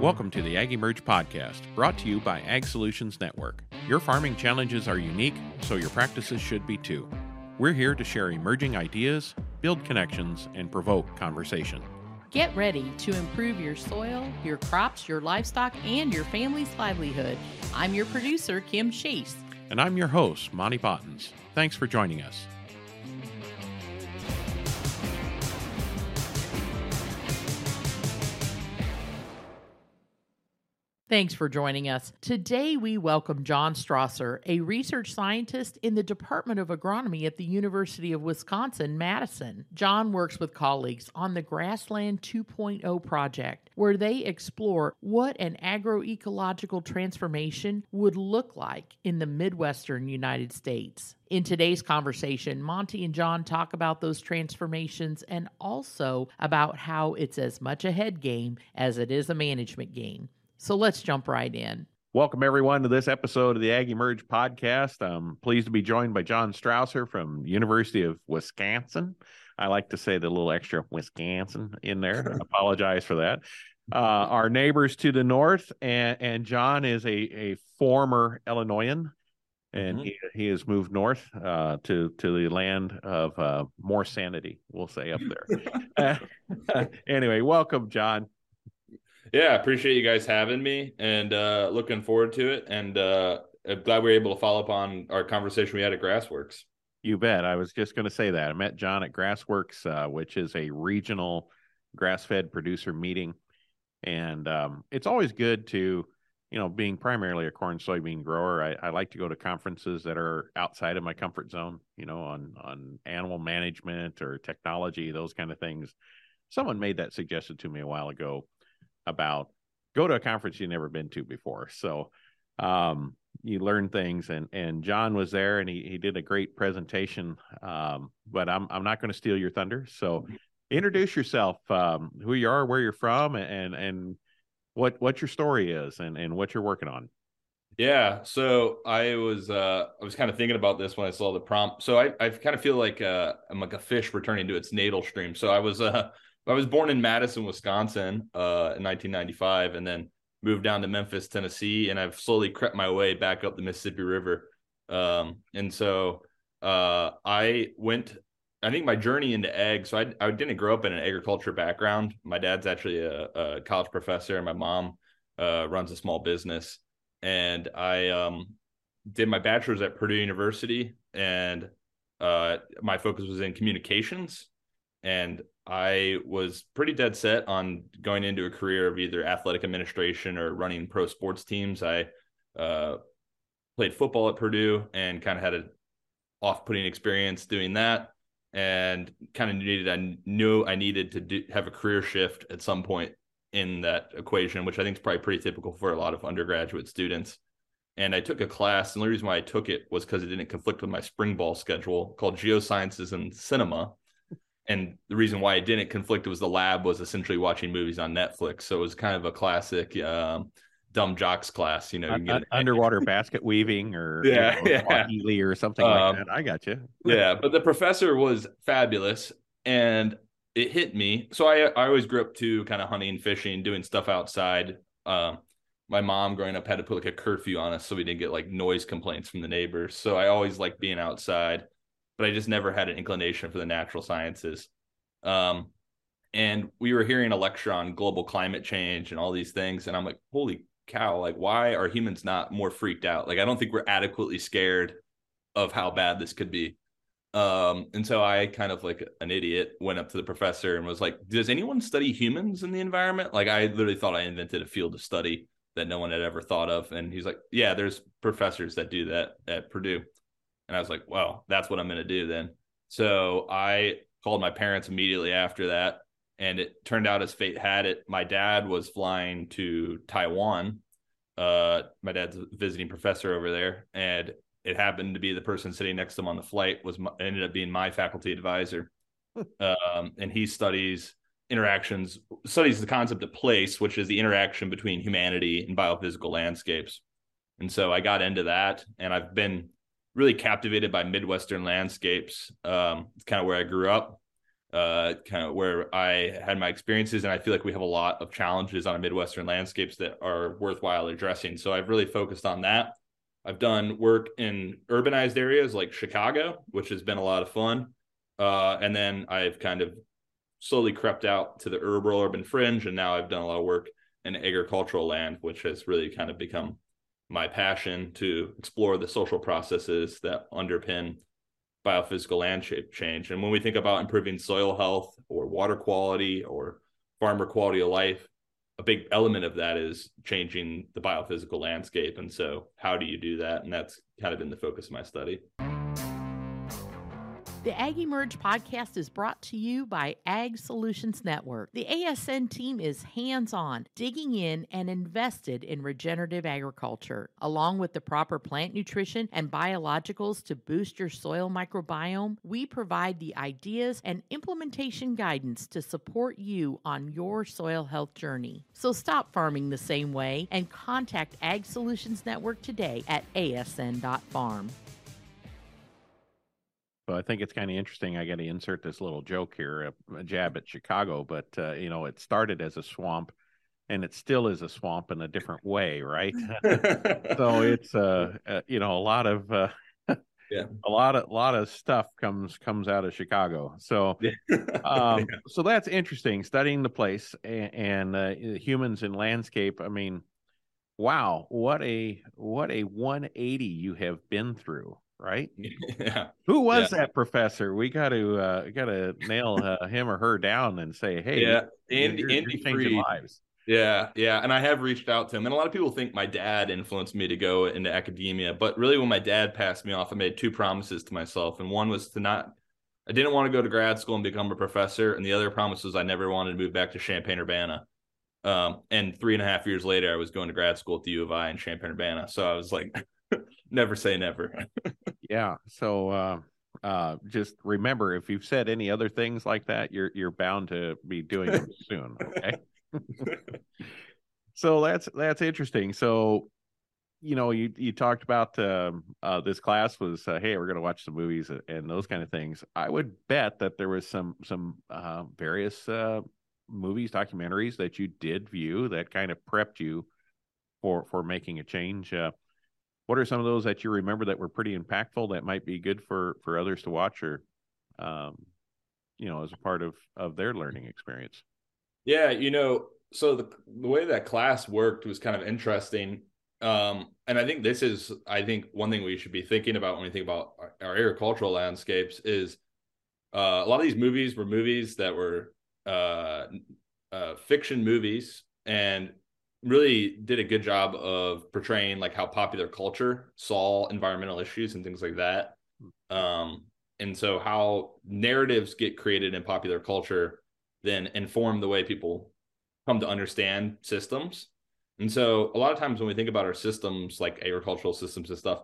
Welcome to the AgEmerge podcast, brought to you by Ag Solutions Network. Your farming challenges are unique, so your practices should be too. We're here to share emerging ideas, build connections, and provoke conversation. Get ready to improve your soil, your crops, your livestock, and your family's livelihood. I'm your producer, Kim Chase. And I'm your host, Monte Bottens. Thanks for joining us. Thanks for joining us. Today, we welcome John Strauser, a research scientist in the Department of Agronomy at the University of Wisconsin Madison. John works with colleagues on the Grassland 2.0 project, where they explore what an agroecological transformation would look like in the Midwestern United States. In today's conversation, Monte and John talk about those transformations and also about how it's as much a head game as it is a management game. So let's jump right in. Welcome, everyone, to this episode of the AgEmerge podcast. I'm pleased to be joined by John Strauser from University of Wisconsin. I like to say the little extra Wisconsin in there. I apologize for that. Uh, our neighbors to the north, and, and John is a, a former Illinoisan, and mm-hmm. he, he has moved north uh, to to the land of uh, more sanity. We'll say up there. anyway, welcome, John. Yeah, appreciate you guys having me and uh, looking forward to it. And uh, I'm glad we were able to follow up on our conversation we had at Grassworks. You bet. I was just going to say that. I met John at Grassworks, uh, which is a regional grass fed producer meeting. And um, it's always good to, you know, being primarily a corn soybean grower, I, I like to go to conferences that are outside of my comfort zone, you know, on, on animal management or technology, those kind of things. Someone made that suggestion to me a while ago about go to a conference you've never been to before. So um, you learn things and and John was there and he, he did a great presentation. Um, but I'm I'm not going to steal your thunder. So introduce yourself, um, who you are, where you're from, and and what what your story is and and what you're working on. Yeah, so I was uh I was kind of thinking about this when I saw the prompt. So I I kind of feel like uh I'm like a fish returning to its natal stream. So I was uh I was born in Madison, Wisconsin, uh, in 1995, and then moved down to Memphis, Tennessee, and I've slowly crept my way back up the Mississippi River. Um, and so uh, I went. I think my journey into ag. So I, I didn't grow up in an agriculture background. My dad's actually a, a college professor, and my mom uh, runs a small business. And I um, did my bachelor's at Purdue University, and uh, my focus was in communications. And I was pretty dead set on going into a career of either athletic administration or running pro sports teams. I uh, played football at Purdue and kind of had an off-putting experience doing that, and kind of needed I knew I needed to do, have a career shift at some point in that equation, which I think is probably pretty typical for a lot of undergraduate students. And I took a class, and the reason why I took it was because it didn't conflict with my spring ball schedule called Geosciences and Cinema and the reason why it didn't conflict was the lab was essentially watching movies on Netflix. So it was kind of a classic um, dumb jocks class, you know, you get underwater basket weaving or yeah, you know, yeah. or something um, like that. I got you. yeah, but the professor was fabulous, and it hit me. So I I always grew up to kind of hunting, fishing, doing stuff outside. Um, my mom growing up had to put like a curfew on us so we didn't get like noise complaints from the neighbors. So I always liked being outside but I just never had an inclination for the natural sciences. Um, and we were hearing a lecture on global climate change and all these things, and I'm like, holy cow! Like, why are humans not more freaked out? Like, I don't think we're adequately scared of how bad this could be. Um, and so I kind of like an idiot went up to the professor and was like, "Does anyone study humans in the environment?" Like, I literally thought I invented a field of study that no one had ever thought of. And he's like, "Yeah, there's professors that do that at Purdue." And I was like, well, that's what I'm going to do then. So I called my parents immediately after that. And it turned out as fate had it, my dad was flying to Taiwan. Uh, my dad's a visiting professor over there. And it happened to be the person sitting next to him on the flight was my, ended up being my faculty advisor. um, and he studies interactions, studies the concept of place, which is the interaction between humanity and biophysical landscapes. And so I got into that and I've been really captivated by Midwestern landscapes. Um, it's kind of where I grew up. uh, kind of where I had my experiences, and I feel like we have a lot of challenges on Midwestern landscapes that are worthwhile addressing. So I've really focused on that. I've done work in urbanized areas like Chicago, which has been a lot of fun. Uh, and then I've kind of slowly crept out to the rural urban fringe, and now I've done a lot of work in agricultural land, which has really kind of become my passion to explore the social processes that underpin biophysical landscape change. And when we think about improving soil health or water quality or farmer quality of life, a big element of that is changing the biophysical landscape. And so, how do you do that? And that's kind of been the focus of my study. The AgEmerge podcast is brought to you by Ag Solutions Network. The ASN team is hands on, digging in, and invested in regenerative agriculture. Along with the proper plant nutrition and biologicals to boost your soil microbiome, we provide the ideas and implementation guidance to support you on your soil health journey. So stop farming the same way and contact Ag Solutions Network today at asn.farm. So I think it's kind of interesting. I got to insert this little joke here, a, a jab at Chicago, but uh, you know, it started as a swamp, and it still is a swamp in a different way, right? so it's uh, uh, you know, a lot of uh, yeah, a lot of a lot of stuff comes comes out of Chicago. So, um, yeah. so that's interesting. Studying the place and, and uh, humans in landscape. I mean, wow, what a what a 180 you have been through right? Yeah. Who was yeah. that professor? We got to uh, got to nail uh, him or her down and say, hey, yeah, Andy, you're, Andy you're Freed. lives. Yeah, yeah, and I have reached out to him, and a lot of people think my dad influenced me to go into academia, but really, when my dad passed me off, I made two promises to myself, and one was to not. I didn't want to go to grad school and become a professor, and the other promise was I never wanted to move back to Champaign Urbana. Um, and three and a half years later, I was going to grad school at the U of I in Champaign Urbana. So I was like, never say never. yeah. So uh, uh, just remember, if you've said any other things like that, you're you're bound to be doing them soon. Okay. so that's that's interesting. So you know, you you talked about um, uh, this class was uh, hey, we're going to watch some movies and those kind of things. I would bet that there was some some uh, various uh, movies, documentaries that you did view that kind of prepped you for for making a change. What are some of those that you remember that were pretty impactful that might be good for for others to watch or um, you know as a part of of their learning experience? Yeah you know so the the way that class worked was kind of interesting um, and i think this is i think one thing we should be thinking about when we think about our, our agricultural landscapes is uh, a lot of these movies were movies that were uh, uh, fiction movies and really did a good job of portraying like how popular culture saw environmental issues and things like that. Um, and so how narratives get created in popular culture then inform the way people come to understand systems. And so a lot of times when we think about our systems, like agricultural systems and stuff,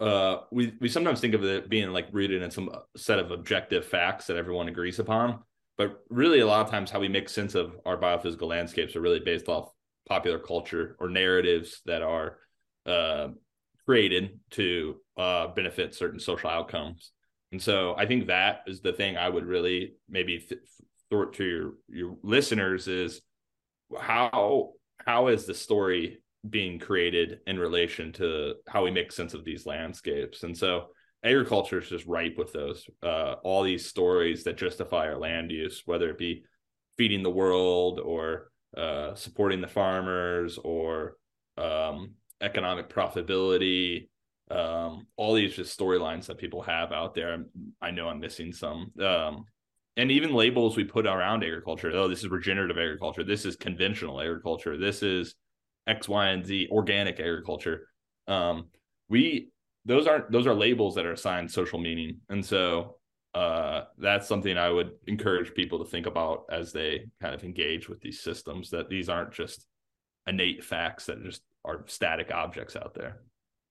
uh, we we sometimes think of it being like rooted in some set of objective facts that everyone agrees upon. But really, a lot of times, how we make sense of our biophysical landscapes are really based off popular culture or narratives that are uh, created to uh, benefit certain social outcomes. And so I think that is the thing I would really maybe th- throw to your your listeners is how how is the story being created in relation to how we make sense of these landscapes and so agriculture is just ripe with those uh, all these stories that justify our land use whether it be feeding the world or uh, supporting the farmers or um, economic profitability um, all these just storylines that people have out there. I know i'm missing some um, and even labels we put around agriculture. Oh this is regenerative agriculture. This is conventional agriculture. This is x y and z organic agriculture. Um, we those aren't those are labels that are assigned social meaning. And so uh, that's something I would encourage people to think about as they kind of engage with these systems. That these aren't just innate facts that just are static objects out there.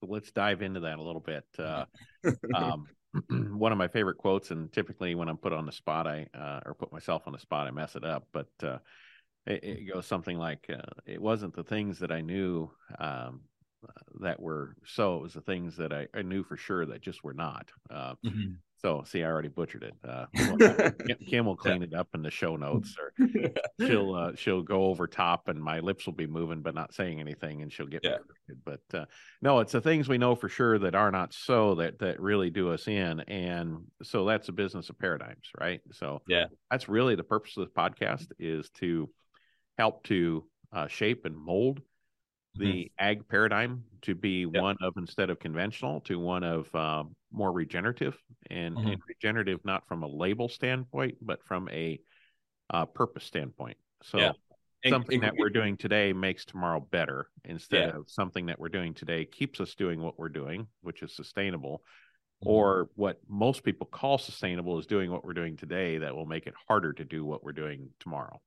Let's dive into that a little bit. Uh, um, one of my favorite quotes, and typically when I'm put on the spot, I uh, or put myself on the spot, I mess it up. But uh, it, it, goes something like, uh, "It wasn't the things that I knew um, that were so; it was the things that I, I, knew for sure that just were not." Uh, mm-hmm So see, I already butchered it. Uh, Kim, Kim will clean it up in the show notes, or she'll uh, she'll go over top, and my lips will be moving but not saying anything, and she'll get Yeah. corrected. But uh, no, it's the things we know for sure that are not so that that really do us in, and so that's a business of paradigms, right? So Yeah. that's really the purpose of this podcast is to help to uh, shape and mold the ag paradigm to be Yep. one of instead of conventional to one of uh, more regenerative and, Mhm. and regenerative not from a label standpoint but from a uh, purpose standpoint so Yeah. Something and that we're doing today makes tomorrow better instead Yeah. of something that we're doing today keeps us doing what we're doing which is sustainable Mhm. or what most people call sustainable is doing what we're doing today that will make it harder to do what we're doing tomorrow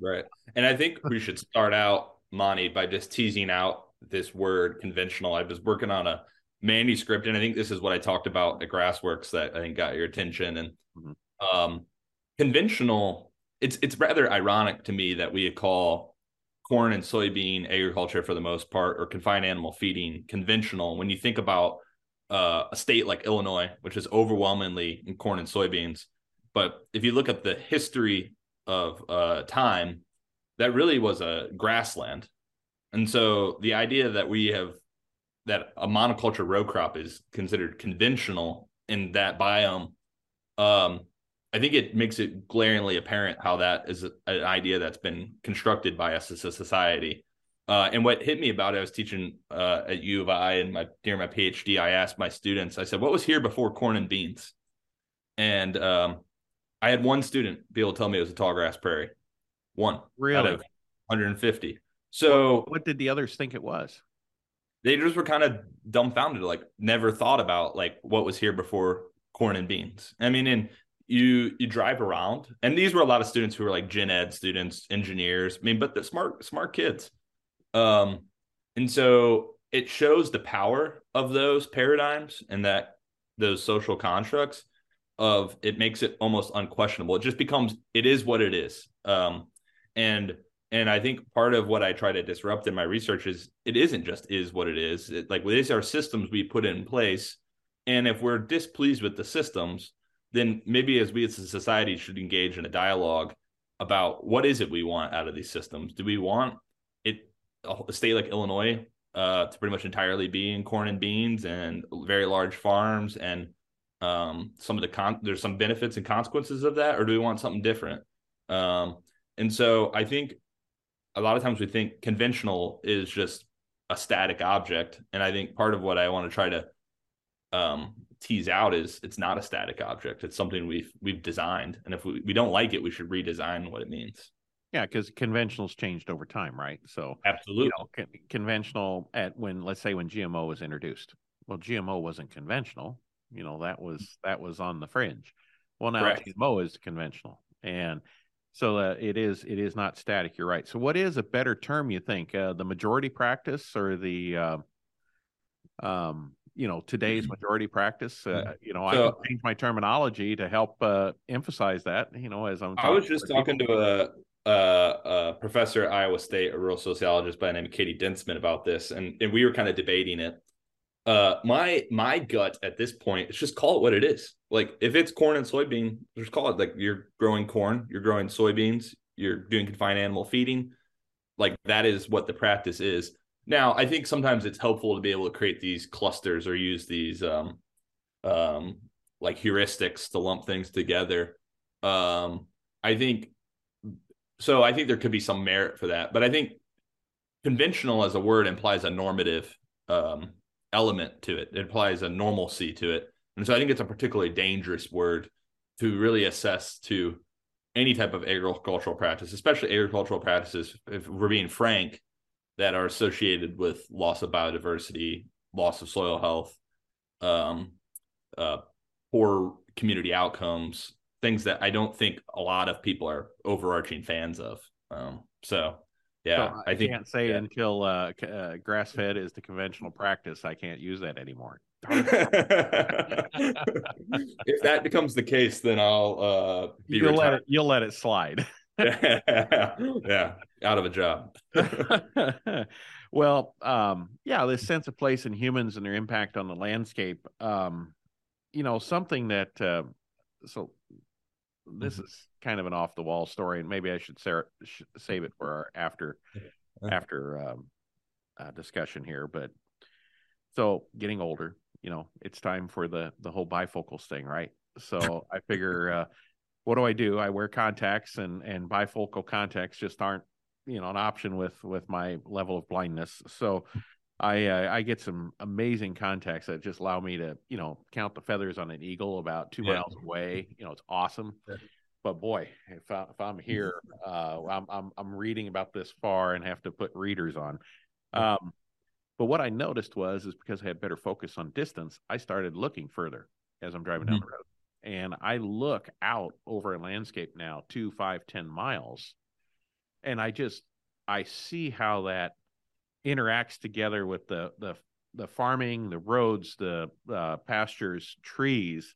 Right. And I think we should start out, Monte, by just teasing out this word conventional. I was working on a manuscript, and I think this is what I talked about at Grassworks that I think got your attention. And Mhm. um, conventional, it's it's rather ironic to me that we call corn and soybean agriculture for the most part, or confined animal feeding conventional. When you think about uh, a state like Illinois, which is overwhelmingly in corn and soybeans, but if you look at the history of uh, time, that really was a grassland. And so the idea that we have that a monoculture row crop is considered conventional in that biome, um, I think it makes it glaringly apparent how that is a- an idea that's been constructed by us as a society. Uh, and what hit me about it, I was teaching uh, at U of I and my during my PhD, I asked my students, I said, "What was here before corn and beans?" And um, I had one student be able to tell me it was a tall grass prairie. One out of 150. So what did the others think it was they just were kind of dumbfounded, like never thought about like what was here before corn and beans. I mean, and you you drive around, and these were a lot of students who were like gen ed students, engineers. I mean, but the smart smart kids. Um, and so it shows the power of those paradigms and that those social constructs of it makes it almost unquestionable. It just becomes it is what it is. Um, and and I think part of what I try to disrupt in my research is it isn't just is what it is. It, like these are systems we put in place, and if we're displeased with the systems, then maybe as we as a society should engage in a dialogue about what is it we want out of these systems. Do we want it a state like Illinois uh, to pretty much entirely be in corn and beans and very large farms and um, some of the con there's some benefits and consequences of that, or do we want something different? Um, and so I think a lot of times we think conventional is just a static object, and I think part of what I want to try to um, tease out is it's not a static object. It's something we've we've designed, and if we, we don't like it, we should redesign what it means. Yeah, because conventionals changed over time, right? So Absolutely. you know, con- conventional at when let's say when GMO was introduced. Well, GMO wasn't conventional. You know that was that was on the fringe. Well, now Correct. GMO is conventional, and so uh, it is it is not static. You're right. So, what is a better term you think? Uh, the majority practice or the uh, um, you know today's majority practice? Uh, you know, I So- can change my terminology to help uh, emphasize that. You know, as I'm I was just to talking people. to a, a, a professor at Iowa State, a rural sociologist by the name of Katie Densman about this, and, and we were kind of debating it. Uh, my my gut at this point is just call it what it is. Like if it's corn and soybean, just call it like you're growing corn, you're growing soybeans, you're doing confined animal feeding. Like that is what the practice is. Now, I think sometimes it's helpful to be able to create these clusters or use these um um like heuristics to lump things together. Um, I think so. I think there could be some merit for that, but I think conventional as a word implies a normative um, element to it. It applies a normalcy to it, and so I think it's a particularly dangerous word to really assess to any type of agricultural practice, especially agricultural practices. If we're being frank, that are associated with loss of biodiversity, loss of soil health, um, uh, poor community outcomes, things that I don't think a lot of people are overarching fans of. Um, so, yeah, So I, think can't say yeah. until uh, uh, grass fed is the conventional practice. I can't use that anymore. if that becomes the case, then I'll uh, be You'll let it. You'll let it slide. yeah, out of a job. well, um, yeah, this sense of place in humans and their impact on the landscape. Um, you know, something that uh, so this Mhm. is kind of an off the wall story, and maybe I should save it for our after Uh. after um, uh, discussion here. But so getting older, you know, it's time for the the whole bifocals thing, right? So I figure, uh, what do I do? I wear contacts, and and bifocal contacts just aren't you know an option with with my level of blindness. So I uh, I get some amazing contacts that just allow me to you know count the feathers on an eagle about two Yeah. miles away. You know, it's awesome. Yeah. But boy, if, I, if I'm here, uh, I'm, I'm I'm reading about this far and have to put readers on. Um, but what I noticed was is because I had better focus on distance, I started looking further as I'm driving down the road, and I look out over a landscape now two, five, ten miles, and I just I see how that interacts together with the the the farming, the roads, the uh, pastures, trees,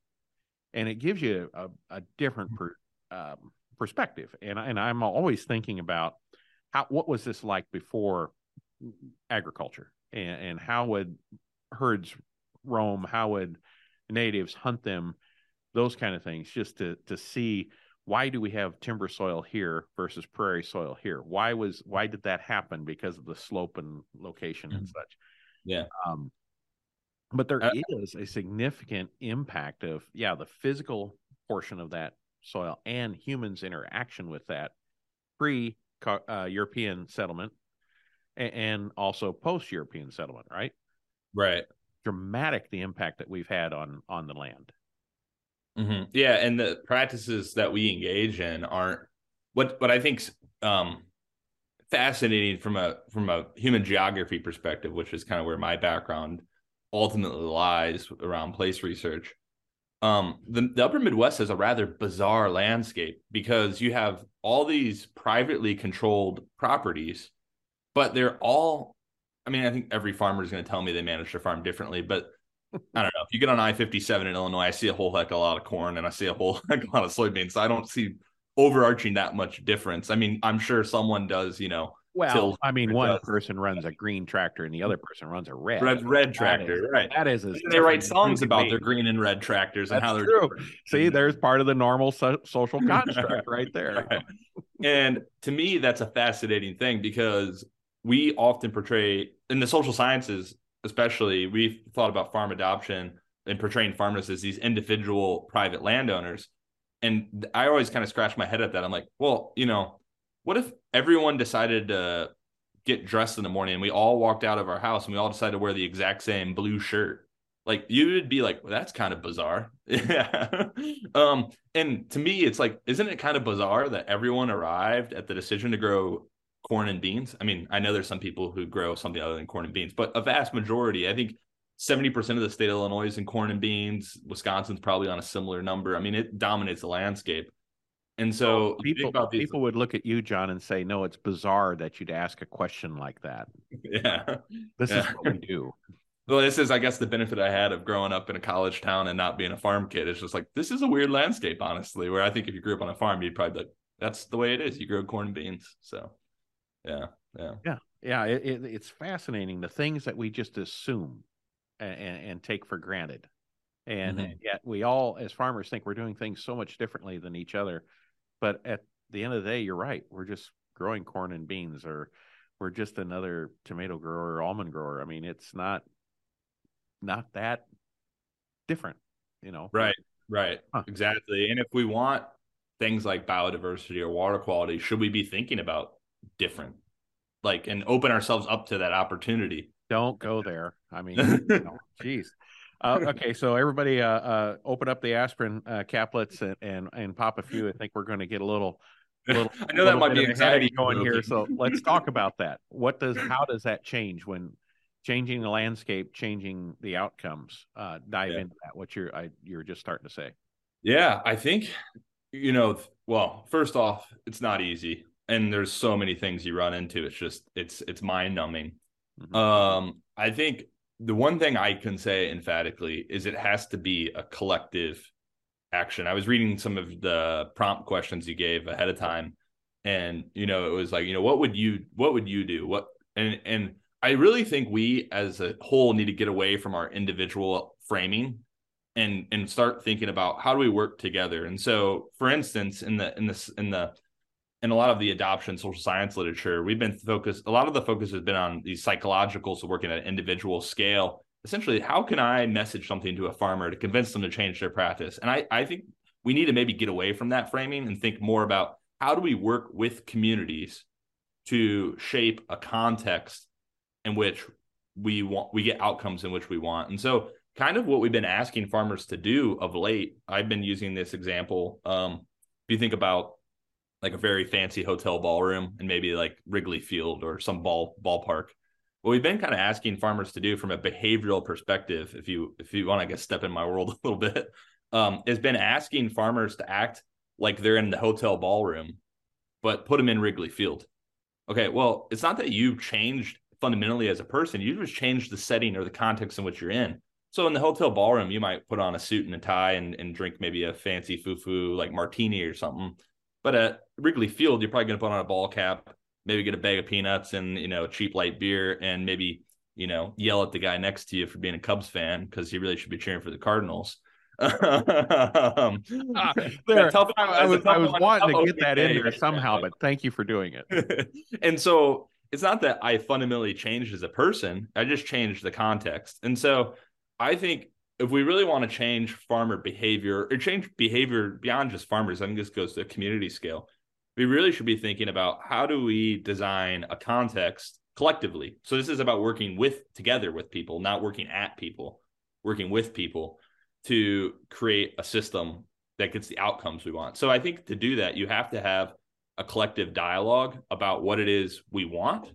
and it gives you a, a different per, um, perspective. And and I'm always thinking about how what was this like before agriculture, and, and how would herds roam, how would natives hunt them, those kind of things, just to to see why do we have timber soil here versus prairie soil here? Why was why did that happen? Because of the slope and location and Mhm. such. Yeah. Um, but there Uh, is a significant impact of yeah the physical portion of that soil and humans' interaction with that pre uh, European settlement and, and also post European settlement. Right, Right. dramatic the impact that we've had on on the land. Hmm Yeah, and the practices that we engage in aren't what what I think's um, fascinating from a from a human geography perspective, which is kind of where my background ultimately lies around place research. Um, the, the Upper Midwest has a rather bizarre landscape because you have all these privately controlled properties, but they're all. I mean, I think every farmer is going to tell me they manage their farm differently, but I don't know. If you get on I 57 in Illinois, I see a whole heck of a lot of corn and I see a whole heck of a lot of soybeans. So I don't see overarching that much difference. I mean, I'm sure someone does, you know, Well, I mean, one does. person runs a green tractor and the other person runs a red. red red tractor, is- right? That is they write songs about be. their green and red tractors and how they're true. different. See, there's part of the normal so- social construct right there. Right. And to me, that's a fascinating thing because we often portray in the social sciences, especially, we've thought about farm adoption and portraying farmers as these individual private landowners. And I always kind of scratch my head at that. I'm like, well, you know, what if everyone decided to get dressed in the morning and we all walked out of our house and we all decided to wear the exact same blue shirt? Like you would be like, well, that's kind of bizarre. Yeah. um, and to me, it's like, isn't it kind of bizarre that everyone arrived at the decision to grow corn and beans? I mean, I know there's some people who grow something other than corn and beans, but a vast majority, I think 70% of the state of Illinois is in corn and beans. Wisconsin's probably on a similar number. I mean, it dominates the landscape. And so think people these, people would look at you, John, and say, "No, it's bizarre that you'd ask a question like that. yeah. This is what we do." Well, this is, I guess, the benefit I had of growing up in a college town and not being a farm kid. It's just like this is a weird landscape, honestly. Where I think if you grew up on a farm, you'd probably be like, "That's the way it is. You grow corn and beans." So, yeah, yeah, Yeah, it, it, it's fascinating the things that we just assume and, and, and take for granted, and Mhm. yet we all, as farmers, think we're doing things so much differently than each other. But at the end of the day, you're right. We're just growing corn and beans, or we're just another tomato grower or almond grower. I mean, it's not not that different, you know. right, right, Huh. exactly. And if we want things like biodiversity or water quality, should we be thinking about different, like, and open ourselves up to that opportunity? Don't go there. I mean, you know, geez. Uh, okay, so everybody, uh, uh, open up the aspirin uh, caplets and, and and pop a few. I think we're going to get a little, little. I know that might be anxiety going here. So let's talk about that. What does how does that change when changing the landscape, changing the outcomes? Uh, dive Yeah. into that. What you're I, you're just starting to say. Yeah, I think you know, well, first off, it's not easy and there's so many things you run into. It's just it's it's mind-numbing. Mhm. Um I think the one thing I can say emphatically is it has to be a collective action. I was reading some of the prompt questions you gave ahead of time and you know, it was like, you know, what would you what would you do? What and and I really think we as a whole need to get away from our individual framing and and start thinking about how do we work together. And so, for instance, in the in this in the in a lot of the adoption social science literature, we've been focused. A lot of the focus has been on these psychological, so working at an individual scale. Essentially, how can I message something to a farmer to convince them to change their practice? And I I think we need to maybe get away from that framing and think more about how do we work with communities to shape a context in which we want we get outcomes in which we want. And so kind of what we've been asking farmers to do of late. I've been using this example. Um, if you think about like a very fancy hotel ballroom and maybe like Wrigley Field or some ball ballpark, what we've been kind of asking farmers to do from a behavioral perspective, if you if you want to get step in my world a little bit, um, has been asking farmers to act like they're in the hotel ballroom, but put them in Wrigley Field. Okay, well, it's not that you've changed fundamentally as a person, you just changed the setting or the context in which you're in. So in the hotel ballroom, you might put on a suit and a tie and, and drink maybe a fancy foo-foo like martini or something. But at Wrigley Field, you're probably going to put on a ball cap, maybe get a bag of peanuts and you know a cheap light beer, and maybe you know yell at the guy next to you for being a Cubs fan because he really should be cheering for the Cardinals. um, there, tough, I, I was, I was wanting to get that in there somehow, but thank you for doing it. and so it's not that I fundamentally changed as a person; I just changed the context. And so I think if we really want to change farmer behavior or change behavior beyond just farmers, I think this goes to a community scale. We really should be thinking about how do we design a context collectively. So this is about working with together with people, not working at people, working with people to create a system that gets the outcomes we want. So I think to do that, you have to have a collective dialogue about what it is we want.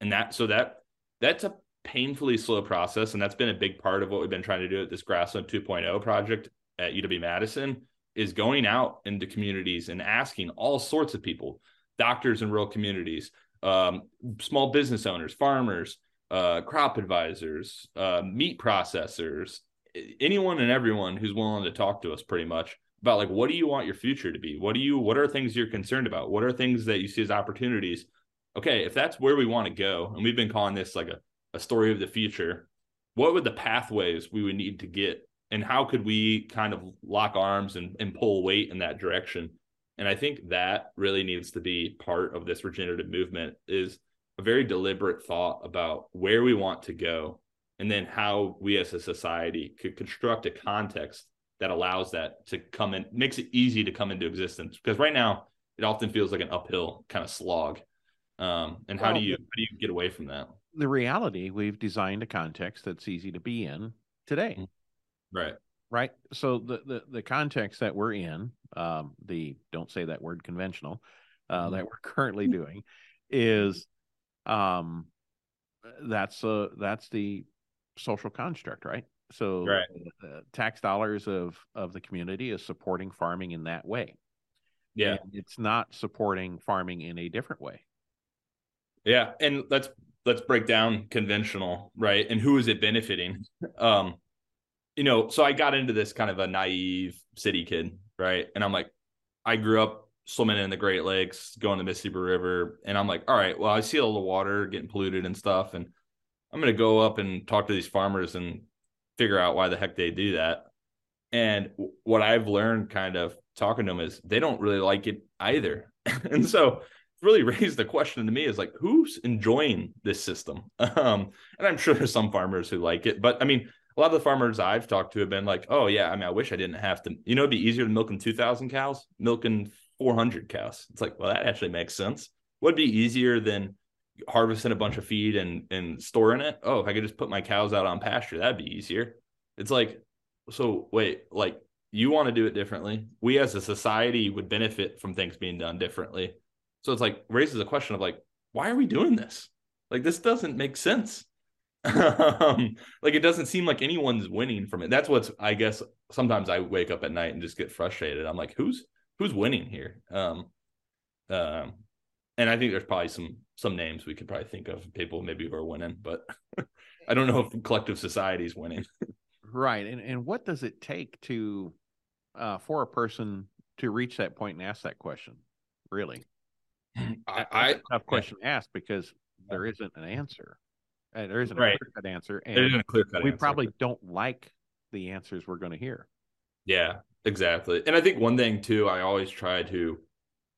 And that so that that's a painfully slow process. And that's been a big part of what we've been trying to do at this Grassland 2.0 project at UW Madison is going out into communities and asking all sorts of people, doctors in rural communities, um, small business owners, farmers, uh, crop advisors, uh, meat processors, anyone and everyone who's willing to talk to us pretty much about like what do you want your future to be what do you what are things you're concerned about what are things that you see as opportunities okay if that's where we want to go and we've been calling this like a a story of the future, what would the pathways we would need to get? And how could we kind of lock arms and, and pull weight in that direction? And I think that really needs to be part of this regenerative movement is a very deliberate thought about where we want to go and then how we as a society could construct a context that allows that to come in makes it easy to come into existence. Because right now it often feels like an uphill kind of slog. Um, and how do you how do you get away from that the reality we've designed a context that's easy to be in today. Mm-hmm. right. Right? So the the, the context that we're in um, the don't say that word conventional uh, mm-hmm. that we're currently doing is um that's uh that's the social construct right? So right. Uh, tax dollars of of the community is supporting farming in that way. Yeah. And it's not supporting farming in a different way. Yeah and let's let's break down conventional, right? And who is it benefiting? Um, you know, so I got into this kind of a naive city kid, right? And I'm like, I grew up swimming in the Great Lakes, going to Mississippi River, and I'm like, all right, well, I see all the water getting polluted and stuff, and I'm gonna go up and talk to these farmers and figure out why the heck they do that. And what I've learned kind of talking to them is they don't really like it either. and so really raised the question to me is like who's enjoying this system? Um and i'm sure there's some farmers who like it but i mean a lot of the farmers i've talked to have been like oh yeah i mean i wish i didn't have to you know it'd be easier than milking 2000 cows milking 400 cows. It's like well that actually makes sense. Would be easier than harvesting a bunch of feed and and storing it? Oh if i could just put my cows out on pasture that'd be easier. It's like so wait like you want to do it differently. We as a society would benefit from things being done differently so it's like raises a question of like, why are we doing this? Like this doesn't make sense. um, like it doesn't seem like anyone's winning from it. That's what's I guess sometimes I wake up at night and just get frustrated. I'm like, who's who's winning here? Um, um, and I think there's probably some some names we could probably think of people maybe who are winning, but I don't know if collective society is winning. right, and and what does it take to uh, for a person to reach that point and ask that question? Really, I, I tough question to ask because there isn't an answer. Uh, there isn't a right. clear cut answer, and a clear cut we answer. probably don't like the answers we're going to hear. Yeah, exactly. And I think one thing too, I always try to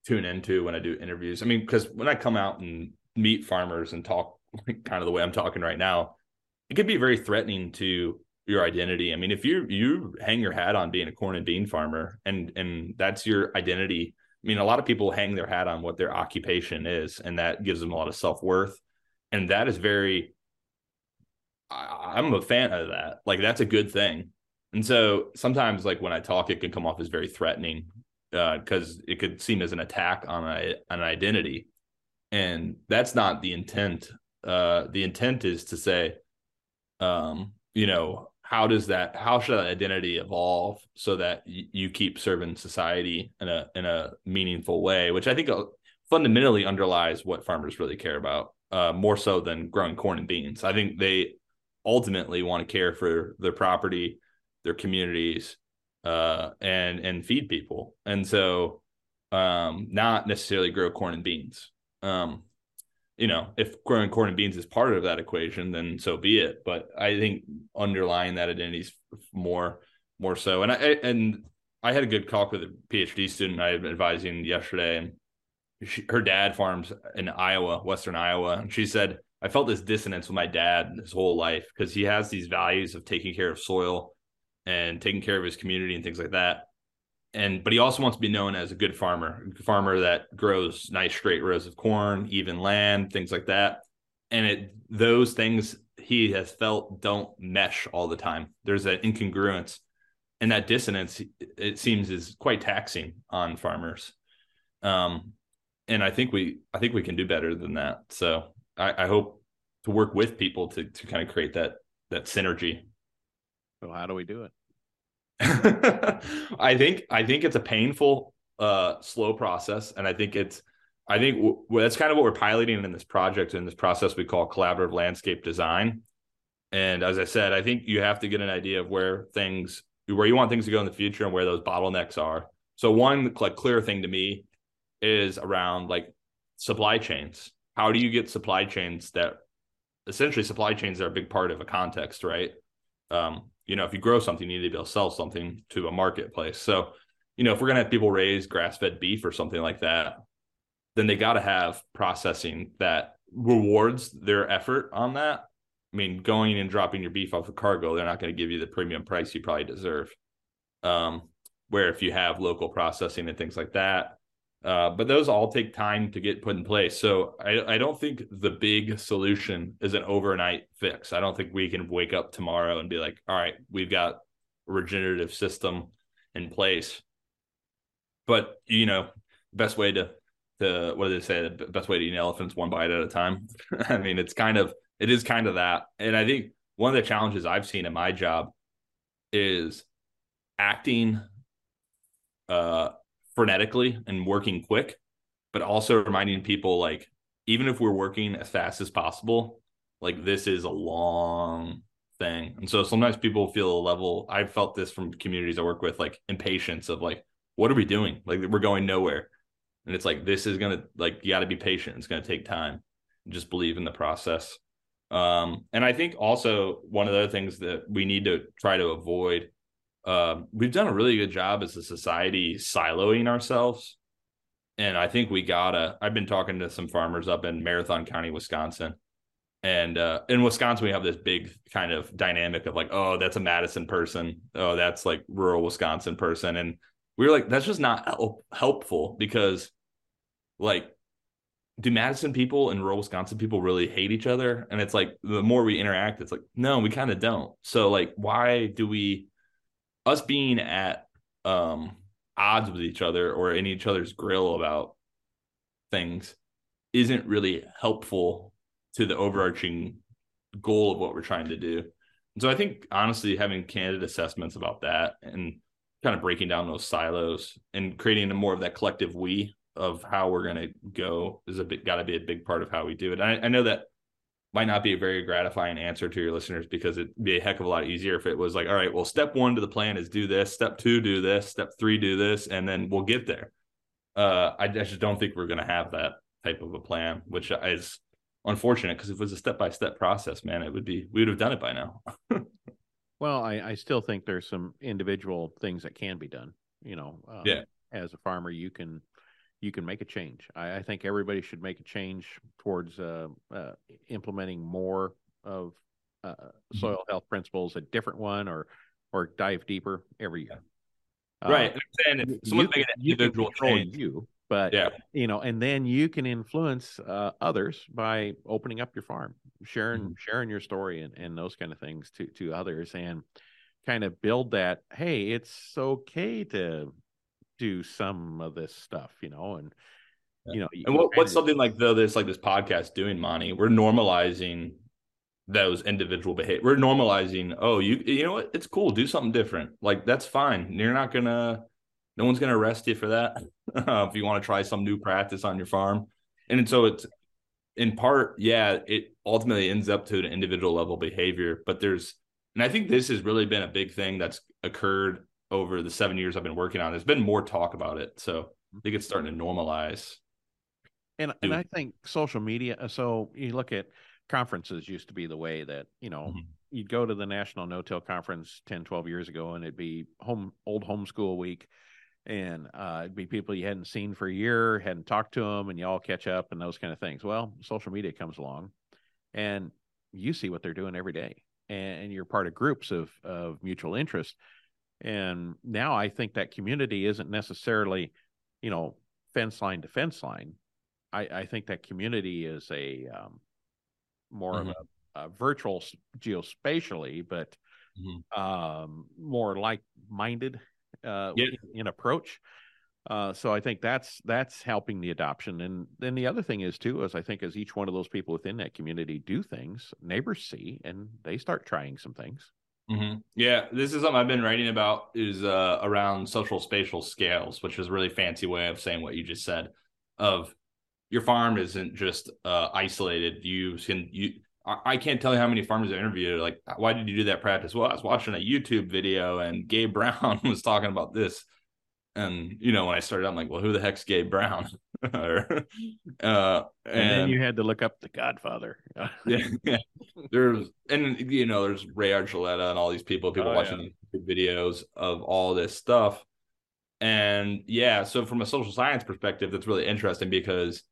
tune into when I do interviews. I mean, because when I come out and meet farmers and talk kind of the way I'm talking right now, it could be very threatening to your identity. I mean, if you you hang your hat on being a corn and bean farmer and and that's your identity. I mean, a lot of people hang their hat on what their occupation is, and that gives them a lot of self worth, and that is very. I'm a fan of that. Like that's a good thing. And so sometimes, like when I talk, it can come off as very threatening because uh, it could seem as an attack on a, an identity, and that's not the intent. Uh, the intent is to say, um, you know, how does that how should that identity evolve so that y- you keep serving society in a in a meaningful way which i think uh, fundamentally underlies what farmers really care about uh, more so than growing corn and beans. I think they ultimately want to care for their property their communities uh, and and feed people. And so um, not necessarily grow corn and beans. Um, you know, if growing corn and beans is part of that equation, then so be it. But I think underlying that identity is more more so. And I and I had a good talk with a PhD student I had been advising yesterday, and she, her dad farms in Iowa, Western Iowa, and she said I felt this dissonance with my dad his whole life because he has these values of taking care of soil and taking care of his community and things like that and but he also wants to be known as a good farmer, a farmer that grows nice straight rows of corn, even land, things like that. And it those things he has felt don't mesh all the time. There's an incongruence, and that dissonance it seems is quite taxing on farmers. Um, and I think we I think we can do better than that. So I, I hope to work with people to to kind of create that that synergy. So how do we do it? I think I think it's a painful, uh, slow process, and I think it's I think w- that's kind of what we're piloting in this project in this process we call collaborative landscape design. And as I said, I think you have to get an idea of where things where you want things to go in the future and where those bottlenecks are. So one like clear thing to me is around like supply chains. How do you get supply chains that essentially supply chains are a big part of a context, right? Um, you know, if you grow something, you need to be able to sell something to a marketplace. So, you know, if we're gonna have people raise grass-fed beef or something like that, then they got to have processing that rewards their effort on that. I mean, going and dropping your beef off a Cargill, they're not going to give you the premium price you probably deserve. Um, where if you have local processing and things like that, uh, but those all take time to get put in place. So I, I don't think the big solution is an overnight fix. I don't think we can wake up tomorrow and be like, all right, we've got a regenerative system in place. But you know, best way to to what do they say? The best way to eat elephants one bite at a time. I mean, it's kind of it is kind of that. And I think one of the challenges I've seen in my job is acting uh frenetically and working quick, but also reminding people like even if we're working as fast as possible, like this is a long thing. And so sometimes people feel a level I've felt this from communities I work with, like impatience of like, what are we doing? Like we're going nowhere. And it's like this is gonna like you gotta be patient. It's gonna take time. Just believe in the process. Um, and I think also one of the other things that we need to try to avoid uh, we've done a really good job as a society siloing ourselves. And I think we gotta. I've been talking to some farmers up in Marathon County, Wisconsin, and uh, in Wisconsin we have this big kind of dynamic of like, oh, that's a Madison person, oh, that's like rural Wisconsin person, and we were like, that's just not help- helpful because, like, do Madison people and rural Wisconsin people really hate each other? And it's like the more we interact, it's like, no, we kind of don't. So like, why do we? Us being at um odds with each other or in each other's grill about things isn't really helpful to the overarching goal of what we're trying to do. And so I think honestly having candid assessments about that and kind of breaking down those silos and creating a more of that collective we of how we're going to go is a bit got to be a big part of how we do it. I, I know that might not be a very gratifying answer to your listeners because it'd be a heck of a lot easier if it was like, all right, well, step one to the plan is do this, step two, do this, step three, do this, and then we'll get there. Uh, I, I just don't think we're going to have that type of a plan, which is unfortunate because if it was a step by step process, man, it would be, we would have done it by now. Well, I, I still think there's some individual things that can be done. You know, um, Yeah. As a farmer, you can you can make a change. I, I think everybody should make a change towards uh, uh, implementing more of uh, Mm-hmm. soil health principles, a different one, or or dive deeper every year. Uh, right. And I'm saying if you someone's can- making an individual change, you, but yeah, you know, and then you can influence uh, others by opening up your farm, sharing Mm-hmm. sharing your story and, and those kind of things to to others, and kind of build that. Hey, it's okay to do some of this stuff, you know, and Yeah. you know, And what, what's something like though this like this podcast doing, Monte? We're normalizing those individual behavior. We're normalizing. Oh, you you know what? It's cool. Do something different. Like that's fine. You're not gonna. No one's gonna arrest you for that uh, if you want to try some new practice on your farm. And so it's in part, yeah, it ultimately ends up to an individual level behavior. But there's, and I think this has really been a big thing that's occurred over the seven years I've been working on. There's been more talk about it. So I think it's starting to normalize. And and I think social media. uh, So you look at conferences used to be the way that you know Mhm. you'd go to the National No Till Conference 10, 12 years ago, and it'd be home old homeschool week, and uh, it'd be people you hadn't seen for a year, hadn't talked to them, and you all catch up and those kind of things. Well, social media comes along, and you see what they're doing every day, and, and you're part of groups of of mutual interest. And now I think that community isn't necessarily, you know, fence line to fence line. I, I think that community is a um, more Mhm. of a, a virtual geospatially, but Mhm. um, more like-minded uh, Yeah. in, in approach. Uh, so I think that's that's helping the adoption. And then the other thing is too is I think as each one of those people within that community do things, neighbors see and they start trying some things. Mhm. Yeah, this is something I've been writing about is uh, around social spatial scales, which is a really fancy way of saying what you just said. Of your farm isn't just uh, isolated. You can you. I I can't tell you how many farmers I interviewed. Like, why did you do that practice? Well, I was watching a YouTube video and Gabe Brown was talking about this. And you know, when I started, I'm like, well, who the heck's Gabe Brown? Or, uh, And, then you had to look up the Godfather. yeah, yeah. There's and you know, there's Ray Archuleta and all these people, people Oh, watching these videos of all this stuff. And yeah, so from a social science perspective, that's really interesting because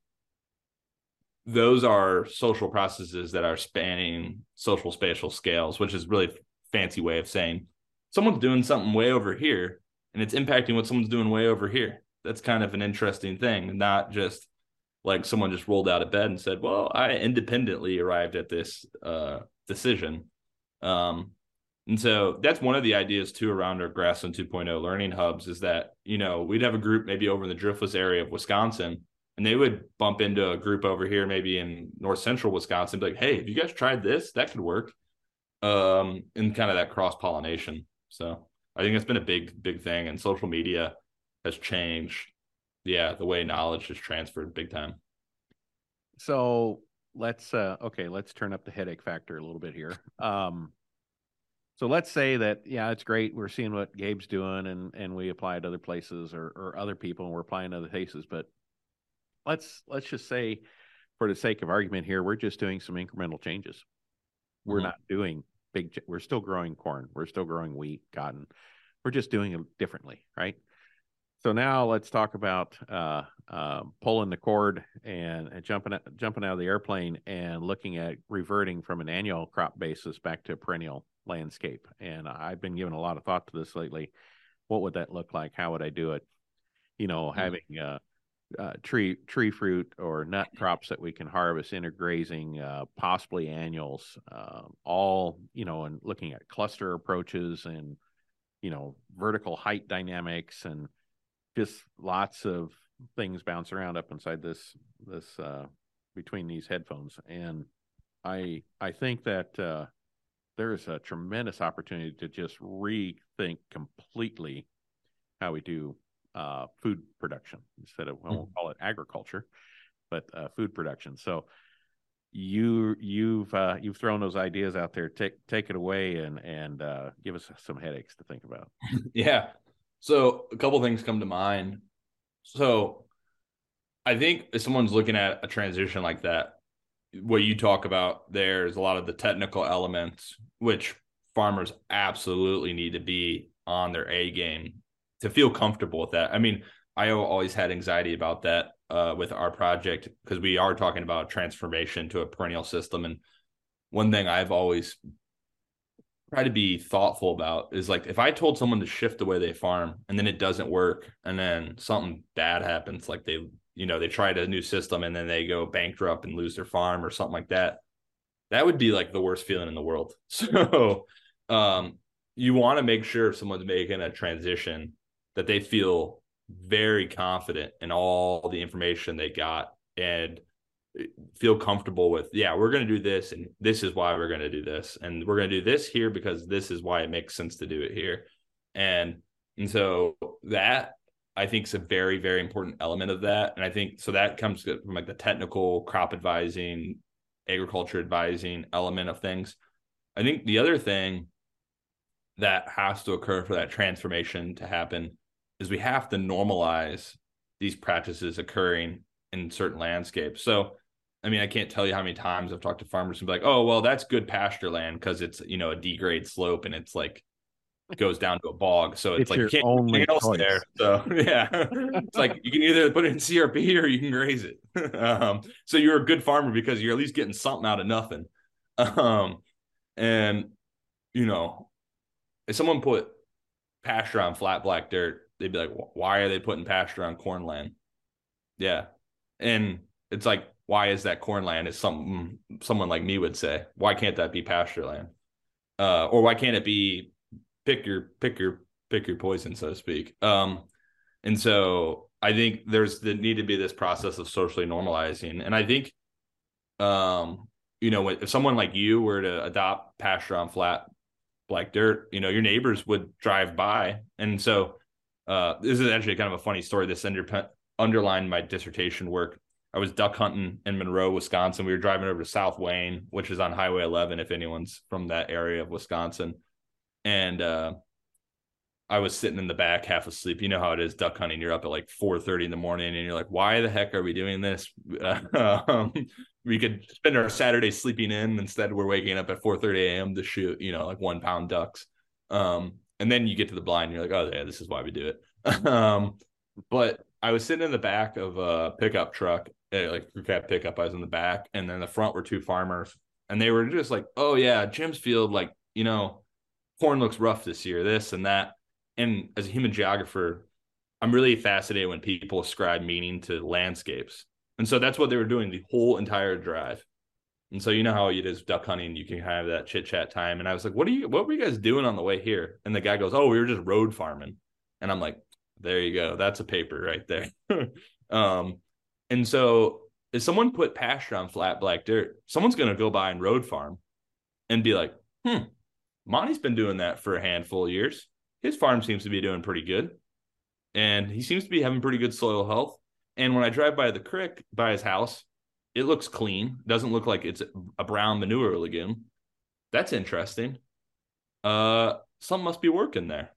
those are social processes that are spanning social spatial scales, which is really fancy way of saying someone's doing something way over here and it's impacting what someone's doing way over here. That's kind of an interesting thing, not just like someone just rolled out of bed and said, "Well, I independently arrived at this uh, decision." Um, and so that's one of the ideas too around our Grassland 2.0 learning hubs is that you know we'd have a group maybe over in the Driftless area of Wisconsin, and they would bump into a group over here maybe in North Central Wisconsin, be like, "Hey, have you guys tried this? That could work." Um, and kind of that cross pollination. So I think it's been a big, big thing, and social media has changed. Yeah, the way knowledge is transferred big time. So let's uh okay, let's turn up the headache factor a little bit here. Um so let's say that yeah, it's great. We're seeing what Gabe's doing and and we apply it other places or or other people and we're applying to other places, but let's let's just say for the sake of argument here, we're just doing some incremental changes. We're Mhm. not doing big we're still growing corn, we're still growing wheat, cotton. We're just doing it differently, right? So now let's talk about uh, uh, pulling the cord and, and jumping out, jumping out of the airplane and looking at reverting from an annual crop basis back to a perennial landscape. And I've been giving a lot of thought to this lately. What would that look like? How would I do it? You know, Mhm. having uh, uh, tree tree fruit or nut crops that we can harvest, intergrazing, uh, possibly annuals, uh, all you know, and looking at cluster approaches and you know vertical height dynamics and just lots of things bounce around up inside this this uh between these headphones. And i i think that uh there's a tremendous opportunity to just rethink completely how we do uh food production instead of I won't call it agriculture but uh food production. So you you've uh you've thrown those ideas out there. Take take it away and and uh give us some headaches to think about. Yeah. So a couple things come to mind. So I think if someone's looking at a transition like that, what you talk about there is a lot of the technical elements, which farmers absolutely need to be on their A game to feel comfortable with that. I mean, I always had anxiety about that uh, with our project because we are talking about transformation to a perennial system. And one thing I've always tried to be thoughtful about is like if I told someone to shift the way they farm and then it doesn't work and then something bad happens, like they, you know, they tried a new system and then they go bankrupt and lose their farm or something like that. That would be like the worst feeling in the world. So, um, you want to make sure if someone's making a transition that they feel very confident in all the information they got and eh, feel comfortable with yeah we're going to do this and this is why we're going to do this and we're going to do this here because this is why it makes sense to do it here. And and so that i think is a very very important element of that and i think so that comes from like the technical crop advising agriculture advising element of things. I think the other thing that has to occur for that transformation to happen is we have to normalize these practices occurring in certain landscapes. So, I mean, I can't tell you how many times I've talked to farmers and be like, "Oh, well, that's good pasture land because it's you know a degrade slope and it's like goes down to a bog, so it's, It's like you only else choice. there." So yeah, it's like you can either put it in CRP or you can graze it. um, so you're a good farmer because you're at least getting something out of nothing. Um, and you know, if someone put pasture on flat black dirt, they'd be like, why are they putting pasture on corn land? Yeah. And it's like, why is that corn land? Is some someone like me would say, why can't that be pasture land? Uh, or why can't it be pick your pick your pick your poison, so to speak? Um, and so I think there's the need to be this process of socially normalizing. And I think um, you know, if someone like you were to adopt pasture on flat black dirt, you know, your neighbors would drive by. And so uh, this is actually kind of a funny story. This under, underlined my dissertation work. I was duck hunting in Monroe, Wisconsin. We were driving over to South Wayne, which is on Highway 11, if anyone's from that area of Wisconsin. And uh, I was sitting in the back, half asleep. You know how it is duck hunting. You're up at like 4:30 in the morning, and you're like, "Why the heck are we doing this?" um, we could spend our Saturday sleeping in. Instead, we're waking up at 4:30 a.m. to shoot, you know, like one pound ducks. Um, and then you get to the blind, you're like, "Oh yeah, this is why we do it." um, but I was sitting in the back of a pickup truck, eh, like crew cab pickup. I was in the back, and then the front were two farmers, and they were just like, "Oh yeah, Jim's field, like you know, corn looks rough this year, this and that." And as a human geographer, I'm really fascinated when people ascribe meaning to landscapes, and so that's what they were doing the whole entire drive. And so you know how it is duck hunting, you can have that chit chat time. And I was like, "What are you? What were you guys doing on the way here?" And the guy goes, "Oh, we were just road farming." And I'm like, there you go. That's a paper right there. um, and so if someone put pasture on flat black dirt, someone's going to go by and road farm and be like, hmm, Monte's been doing that for a handful of years. His farm seems to be doing pretty good. And he seems to be having pretty good soil health. And when I drive by the creek by his house, it looks clean. Doesn't look like it's a brown manure lagoon. That's interesting. Uh, some must be working there.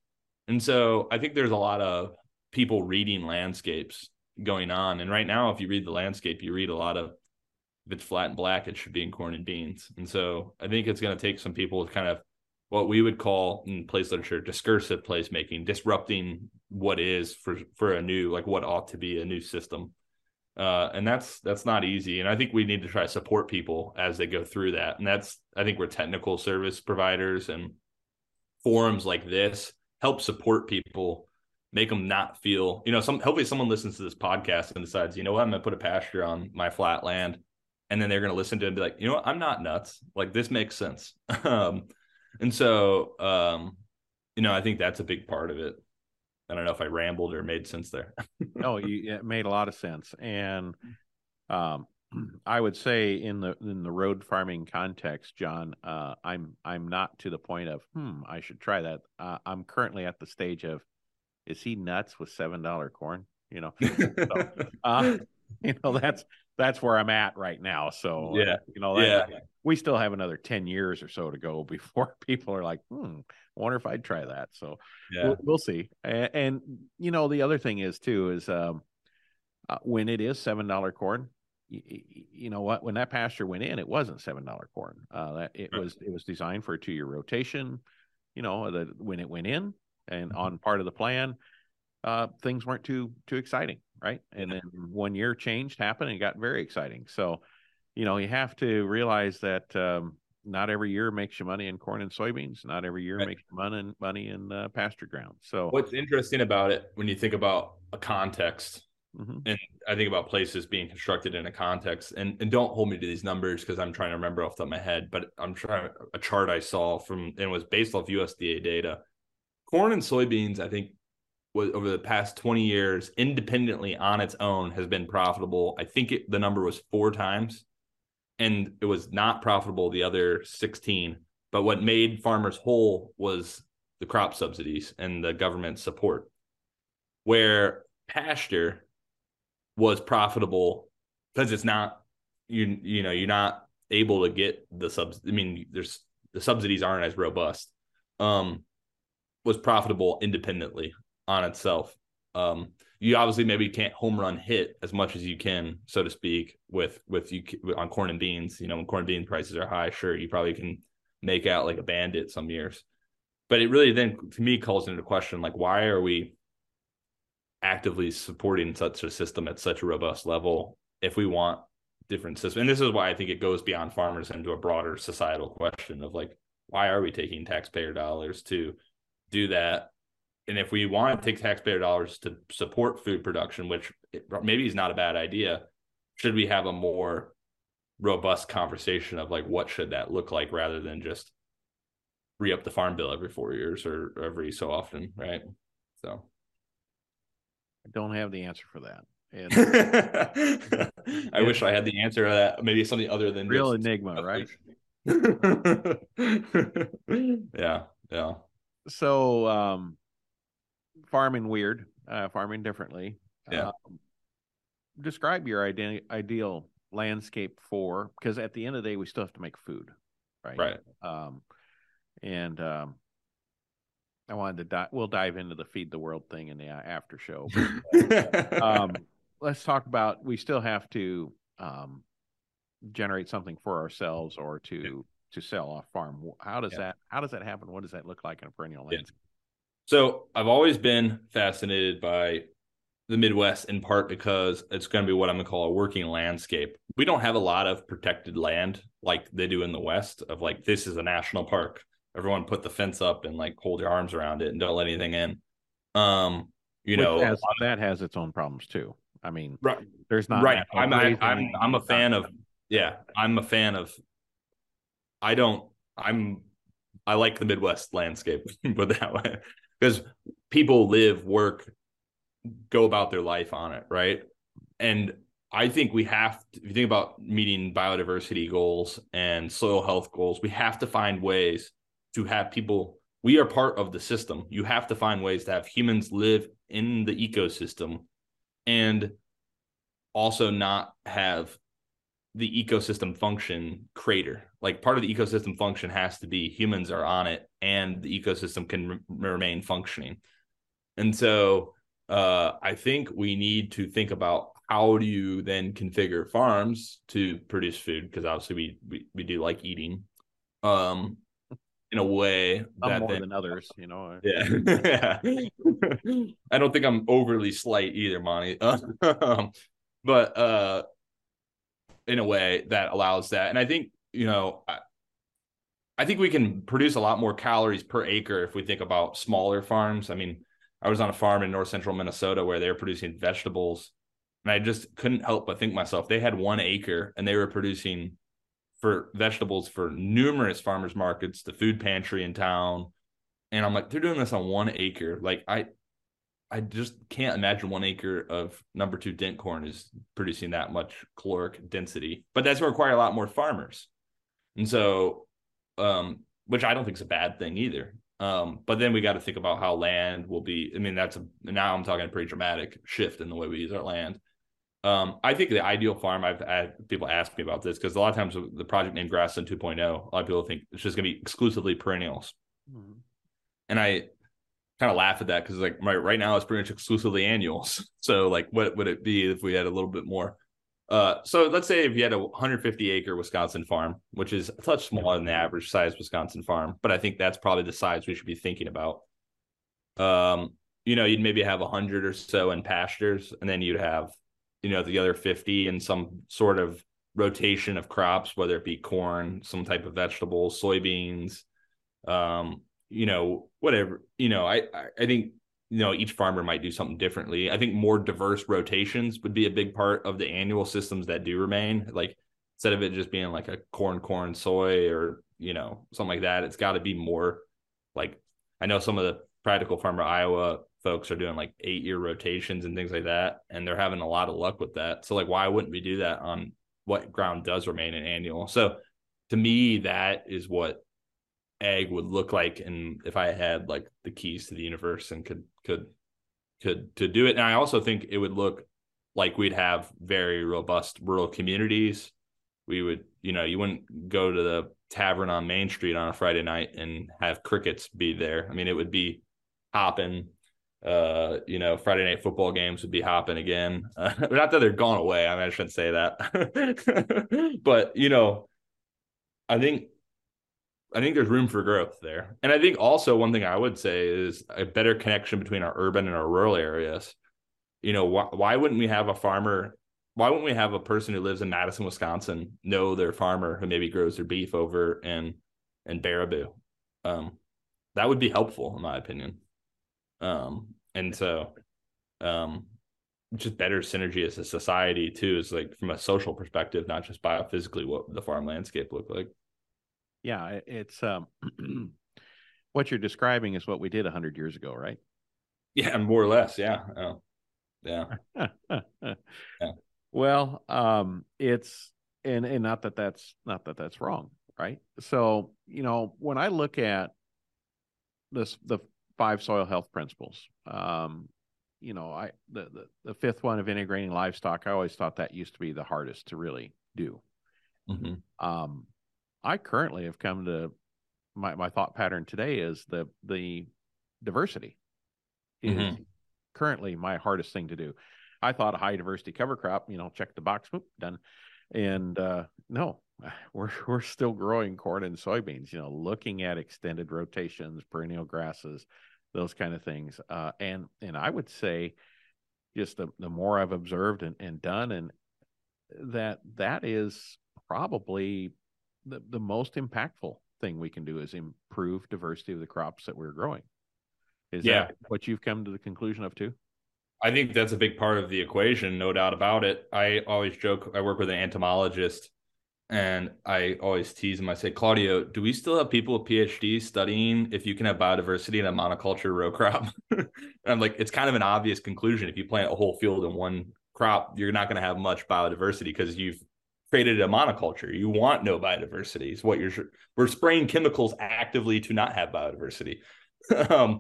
And so I think there's a lot of people reading landscapes going on. And right now, if you read the landscape, you read a lot of if it's flat and black, it should be in corn and beans. And so I think it's going to take some people to kind of what we would call in place literature discursive placemaking, disrupting what is for for a new like what ought to be a new system. Uh, and that's that's not easy. And I think we need to try to support people as they go through that. And that's I think we're technical service providers and forums like this help support people make them not feel you know some hopefully someone listens to this podcast and decides you know what i'm gonna put a pasture on my flat land and then they're gonna listen to it and be like you know what i'm not nuts like this makes sense um and so um you know i think that's a big part of it i don't know if i rambled or made sense there no, you, it made a lot of sense, and um, I would say in the in the road farming context, John, uh, I'm I'm not to the point of hmm, I should try that. Uh, I'm currently at the stage of, is he nuts with seven dollar corn? You know, so, uh, you know that's that's where I'm at right now. So Yeah. you know, yeah we still have another ten years or so to go before people are like, hmm, I wonder if I'd try that. So yeah we'll, we'll see. And, and you know, the other thing is too is um, uh, when it is seven dollar corn, you, you know what? When that pasture went in, it wasn't seven dollar corn. Uh, that it was it was designed for a two year rotation. You know, that when it went in and mm-hmm. on part of the plan, uh, things weren't too too exciting, right? And then one year changed happened and got very exciting. So, you know, you have to realize that um, not every year makes you money in corn and soybeans. Not every year right. makes you money in, money in uh, pasture ground. So, what's interesting about it when you think about a context, mm-hmm. and I think about places being constructed in a context, and and don't hold me to these numbers because I'm trying to remember off the top of my head, but I'm trying a chart I saw from and it was based off USDA data. Corn and soybeans, I think, was over the past 20 years, independently on its own, has been profitable. I think it, the number was four times and it was not profitable the other 16 but what made farmers whole was the crop subsidies and the government support where pasture was profitable because it's not you you know you're not able to get the subs i mean there's the subsidies aren't as robust um was profitable independently on itself um you obviously maybe can't home run hit as much as you can, so to speak, with with you on corn and beans. You know, when corn and bean prices are high, sure, you probably can make out like a bandit some years. But it really then to me calls into question like why are we actively supporting such a system at such a robust level if we want different systems? And this is why I think it goes beyond farmers into a broader societal question of like why are we taking taxpayer dollars to do that and if we want to take taxpayer dollars to support food production, which maybe is not a bad idea, should we have a more robust conversation of like what should that look like rather than just re up the farm bill every four years or every so often, right? So I don't have the answer for that. And I wish I had the answer to that. Maybe something other than real enigma, right? yeah, yeah. So um farming weird, uh, farming differently. Yeah. Um, describe your ide- ideal landscape for because at the end of the day we still have to make food, right? Right. Um, and um, I wanted to dive. We'll dive into the feed the world thing in the uh, after show. But, um, let's talk about. We still have to um, generate something for ourselves or to yeah. to sell off farm. How does yeah. that How does that happen? What does that look like in a perennial landscape? So I've always been fascinated by the Midwest in part because it's going to be what I'm going to call a working landscape. We don't have a lot of protected land like they do in the West of like, this is a national park. Everyone put the fence up and like hold your arms around it and don't let anything in. Um, you Which know, has, that has its own problems too. I mean, right. there's not right. I'm, I, I'm, I'm a fan of, yeah, I'm a fan of, I don't, I'm, I like the Midwest landscape, put that way because people live, work, go about their life on it, right? And I think we have to, if you think about meeting biodiversity goals and soil health goals, we have to find ways to have people. We are part of the system. You have to find ways to have humans live in the ecosystem and also not have the ecosystem function crater. Like part of the ecosystem function has to be humans are on it and the ecosystem can re- remain functioning. And so uh, I think we need to think about how do you then configure farms to produce food because obviously we, we, we do like eating um in a way Some that more then, than others you know yeah i don't think i'm overly slight either monte um, but uh in a way that allows that. And I think, you know, I, I think we can produce a lot more calories per acre if we think about smaller farms. I mean, I was on a farm in north central Minnesota where they were producing vegetables. And I just couldn't help but think myself, they had one acre and they were producing for vegetables for numerous farmers markets, the food pantry in town. And I'm like, they're doing this on one acre. Like I I just can't imagine one acre of number two dent corn is producing that much caloric density. But that's going to require a lot more farmers. And so, um, which I don't think is a bad thing either. Um, but then we got to think about how land will be. I mean, that's a now I'm talking a pretty dramatic shift in the way we use our land. Um, I think the ideal farm, I've had people ask me about this because a lot of times the project named Grassland 2.0, a lot of people think it's just going to be exclusively perennials. Mm-hmm. And I, kind of laugh at that because like right right now it's pretty much exclusively annuals. So like what would it be if we had a little bit more? Uh, so let's say if you had a 150 acre Wisconsin farm, which is a touch smaller than the average size Wisconsin farm, but I think that's probably the size we should be thinking about. Um, you know, you'd maybe have 100 or so in pastures, and then you'd have, you know, the other 50 in some sort of rotation of crops, whether it be corn, some type of vegetables, soybeans, um, you know, whatever. You know, I I think you know each farmer might do something differently. I think more diverse rotations would be a big part of the annual systems that do remain. Like instead of it just being like a corn, corn, soy, or you know something like that, it's got to be more like I know some of the practical farmer Iowa folks are doing like eight year rotations and things like that, and they're having a lot of luck with that. So like, why wouldn't we do that on what ground does remain an annual? So to me, that is what ag would look like and if i had like the keys to the universe and could could could to do it. And i also think it would look like we'd have very robust rural communities. We would you know you wouldn't go to the tavern on main street on a friday night and have crickets be there. I mean it would be hopping. Uh you know friday night football games would be hopping again. Uh, not that they're gone away. I mean i shouldn't say that. But you know i think I think there's room for growth there. And I think also one thing I would say is a better connection between our urban and our rural areas. You know, why, why wouldn't we have a farmer? Why wouldn't we have a person who lives in Madison, Wisconsin, know their farmer who maybe grows their beef over in in Baraboo? Um, that would be helpful, in my opinion. Um, and so, um, just better synergy as a society too is like from a social perspective, not just biophysically what the farm landscape look like. Yeah, it's um, what you're describing is what we did hundred years ago, right? Yeah, more or less. Yeah. Oh, yeah. yeah. Well, um, it's and and not that that's not that that's wrong, right? So you know when I look at this the five soil health principles, um, you know, I the, the the fifth one of integrating livestock, I always thought that used to be the hardest to really do. Mm-hmm. Um, I currently have come to my, my thought pattern today is the the diversity is mm-hmm. currently my hardest thing to do. I thought a high diversity cover crop, you know, check the box, whoop, done. And uh, no, we're we're still growing corn and soybeans. You know, looking at extended rotations, perennial grasses, those kind of things. Uh, and and I would say, just the the more I've observed and, and done, and that that is probably the, the most impactful thing we can do is improve diversity of the crops that we're growing. Is yeah. that what you've come to the conclusion of too? I think that's a big part of the equation, no doubt about it. I always joke, I work with an entomologist and I always tease him. I say, Claudio, do we still have people with PhDs studying if you can have biodiversity in a monoculture row crop? I'm like, it's kind of an obvious conclusion. If you plant a whole field in one crop, you're not going to have much biodiversity because you've created a monoculture. You want no biodiversity. Is what you're. We're spraying chemicals actively to not have biodiversity. um,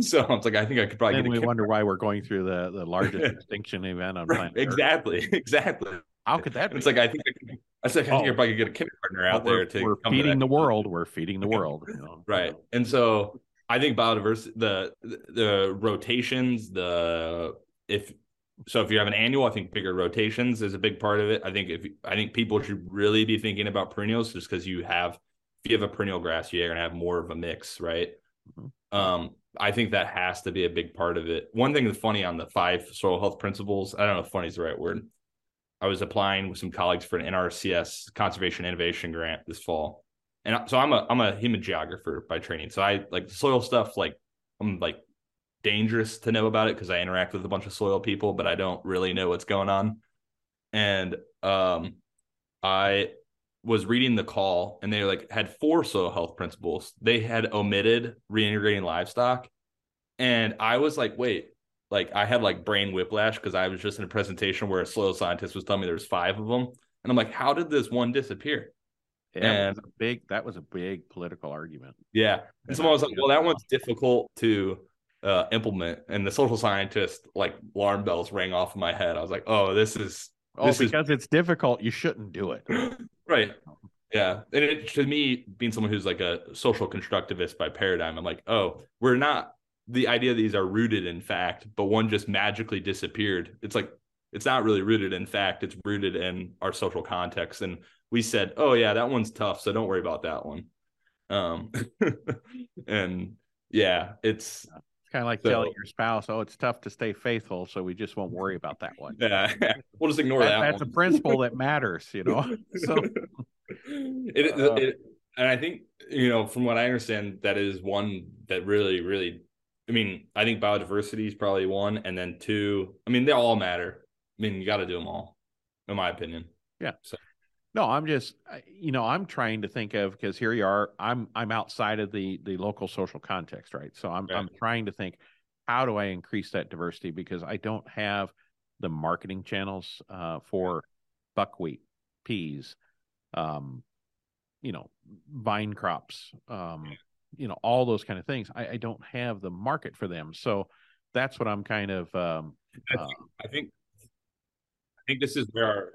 so it's like I think I could probably. Then we wonder why we're going through the the largest extinction event on planet. Exactly, Earth. exactly. How could that? Be? It's like I think I, I, think, I think oh. I could get a kindergartner out well, there to. We're feeding the world. We're feeding the world. You know? right, and so I think biodiversity, the the rotations, the if so if you have an annual, I think bigger rotations is a big part of it. I think if I think people should really be thinking about perennials just because you have if you have a perennial grass, you're gonna have more of a mix, right? Mm-hmm. Um, I think that has to be a big part of it. One thing that's funny on the five soil health principles, I don't know if funny is the right word. I was applying with some colleagues for an NRCS conservation innovation grant this fall. And so I'm a I'm a human geographer by training. So I like soil stuff like I'm like dangerous to know about it because I interact with a bunch of soil people, but I don't really know what's going on. And um, I was reading the call, and they like had four soil health principles. They had omitted reintegrating livestock, and I was like, wait. Like I had like brain whiplash because I was just in a presentation where a soil scientist was telling me there's five of them, and I'm like, how did this one disappear? Yeah, and big that was a big political argument. Yeah. And someone was like, well, that one's difficult to uh, implement, and the social scientist like alarm bells rang off in my head. I was like, oh, this is oh this because is... it's difficult. You shouldn't do it. right. Yeah, and it, to me, being someone who's like a social constructivist by paradigm, I'm like, oh, we're not. The idea these are rooted in fact, but one just magically disappeared. It's like it's not really rooted in fact it's rooted in our social context and we said oh yeah that one's tough so don't worry about that one um and yeah it's it's kind of like so, telling your spouse oh it's tough to stay faithful so we just won't worry about that one yeah we'll just ignore that, that that's one. a principle that matters you know so it, uh, it and i think you know from what i understand that is one that really really I mean, I think biodiversity is probably one, and then two. I mean, they all matter. I mean, you got to do them all, in my opinion. Yeah. So. No, I'm just, you know, I'm trying to think of because here you are. I'm I'm outside of the the local social context, right? So I'm I'm trying to think, how do I increase that diversity? Because I don't have the marketing channels uh, for buckwheat, peas, um, you know, vine crops, um, you know all those kind of things. I, I, don't have the market for them. So that's what i'm kind of um, I, think, uh, I think i think this is where our,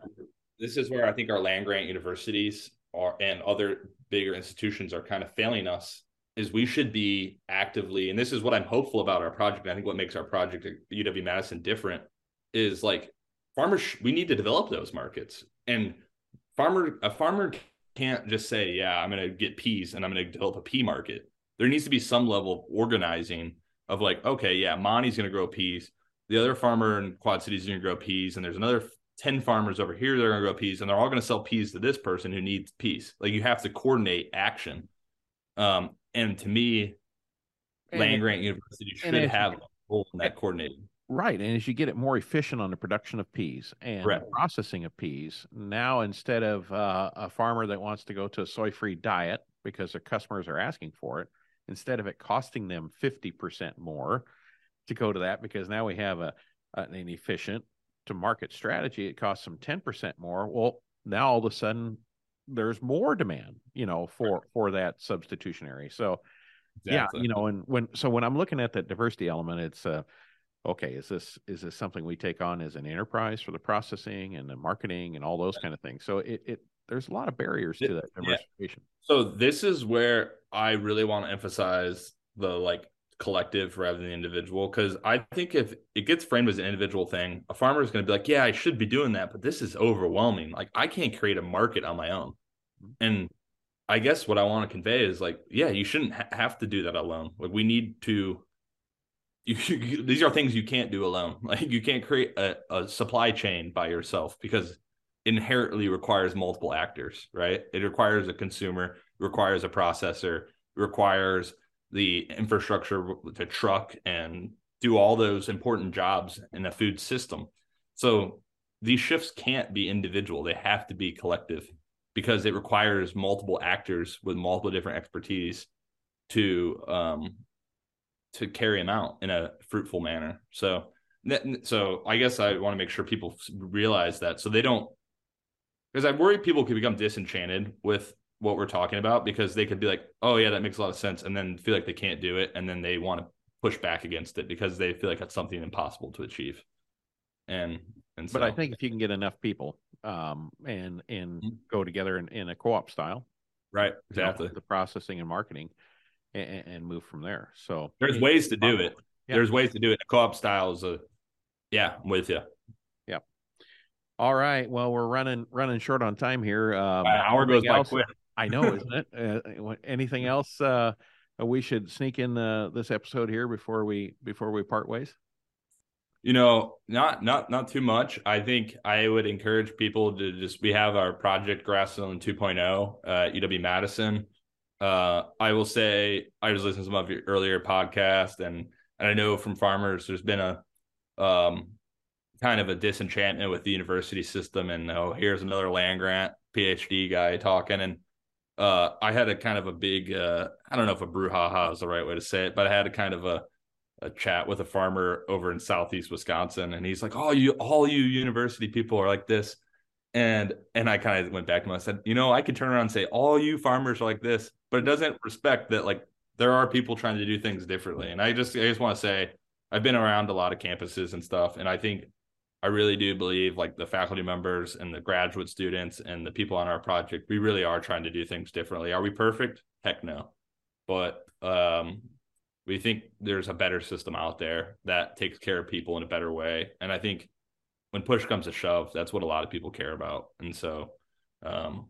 this is where i think our land grant universities are and other bigger institutions are kind of failing us is we should be actively and this is what i'm hopeful about our project i think what makes our project at uw madison different is like farmers we need to develop those markets and farmer a farmer can't just say, yeah, I'm going to get peas and I'm going to develop a pea market. There needs to be some level of organizing of like, okay, yeah, Monte's going to grow peas. The other farmer in Quad Cities is going to grow peas. And there's another 10 farmers over here they're going to grow peas. And they're all going to sell peas to this person who needs peas. Like you have to coordinate action. Um, and to me, and Land Grant University should have a role in that coordinating. Right. And as you get it more efficient on the production of peas and processing of peas, now instead of uh, a farmer that wants to go to a soy free diet because their customers are asking for it, instead of it costing them 50% more to go to that, because now we have a, an efficient to market strategy, it costs them 10% more. Well, now all of a sudden there's more demand, you know, for, for that substitutionary. So, exactly. yeah, you know, and when, so when I'm looking at that diversity element, it's, uh, okay, is this is this something we take on as an enterprise for the processing and the marketing and all those kind of things? So it it there's a lot of barriers to that diversification. Yeah. So this is where I really want to emphasize the like collective rather than the individual because I think if it gets framed as an individual thing, a farmer is going to be like, "Yeah, I should be doing that, but this is overwhelming. Like I can't create a market on my own." Mm-hmm. And I guess what I want to convey is like, yeah, you shouldn't ha- have to do that alone. Like we need to you, you, these are things you can't do alone. Like you can't create a, a supply chain by yourself because inherently requires multiple actors, right? It requires a consumer, requires a processor, requires the infrastructure to truck and do all those important jobs in a food system. So these shifts can't be individual; they have to be collective because it requires multiple actors with multiple different expertise to um, to carry them out in a fruitful manner. So so I guess I want to make sure people realize that so they don't because I worry people could become disenchanted with what we're talking about because they could be like, oh yeah, that makes a lot of sense, and then feel like they can't do it, and then they want to push back against it because they feel like that's something impossible to achieve. And and so, but I think if you can get enough people um and and mm-hmm. go together in, in a co-op style, right? Exactly. You know, the processing and marketing, and, and move from there. So there's ways to do it. Yeah. There's ways to do it. co-op style is a yeah, I'm with you. Yeah. All right. Well, we're running running short on time here. Um, An hour goes by quick. I know, isn't it? Uh, anything else uh, we should sneak in the, this episode here before we before we part ways? You know, not not not too much. I think I would encourage people to just we have our project Grassland 2.0 at UW Madison uh, I will say I was listening to some of your earlier podcast, and and I know from farmers there's been a um, kind of a disenchantment with the university system, and oh, here's another land grant PhD guy talking, and uh, I had a kind of a big uh, I don't know if a brouhaha is the right way to say it, but I had a kind of a a chat with a farmer over in southeast Wisconsin, and he's like, "Oh, you all you university people are like this." And and I kind of went back to him. I said, you know, I could turn around and say, all you farmers are like this, but it doesn't respect that like there are people trying to do things differently. And I just I just want to say I've been around a lot of campuses and stuff, and I think I really do believe like the faculty members and the graduate students and the people on our project, we really are trying to do things differently. Are we perfect? Heck no. But um we think there's a better system out there that takes care of people in a better way. And I think when push comes to shove, that's what a lot of people care about. And so, um,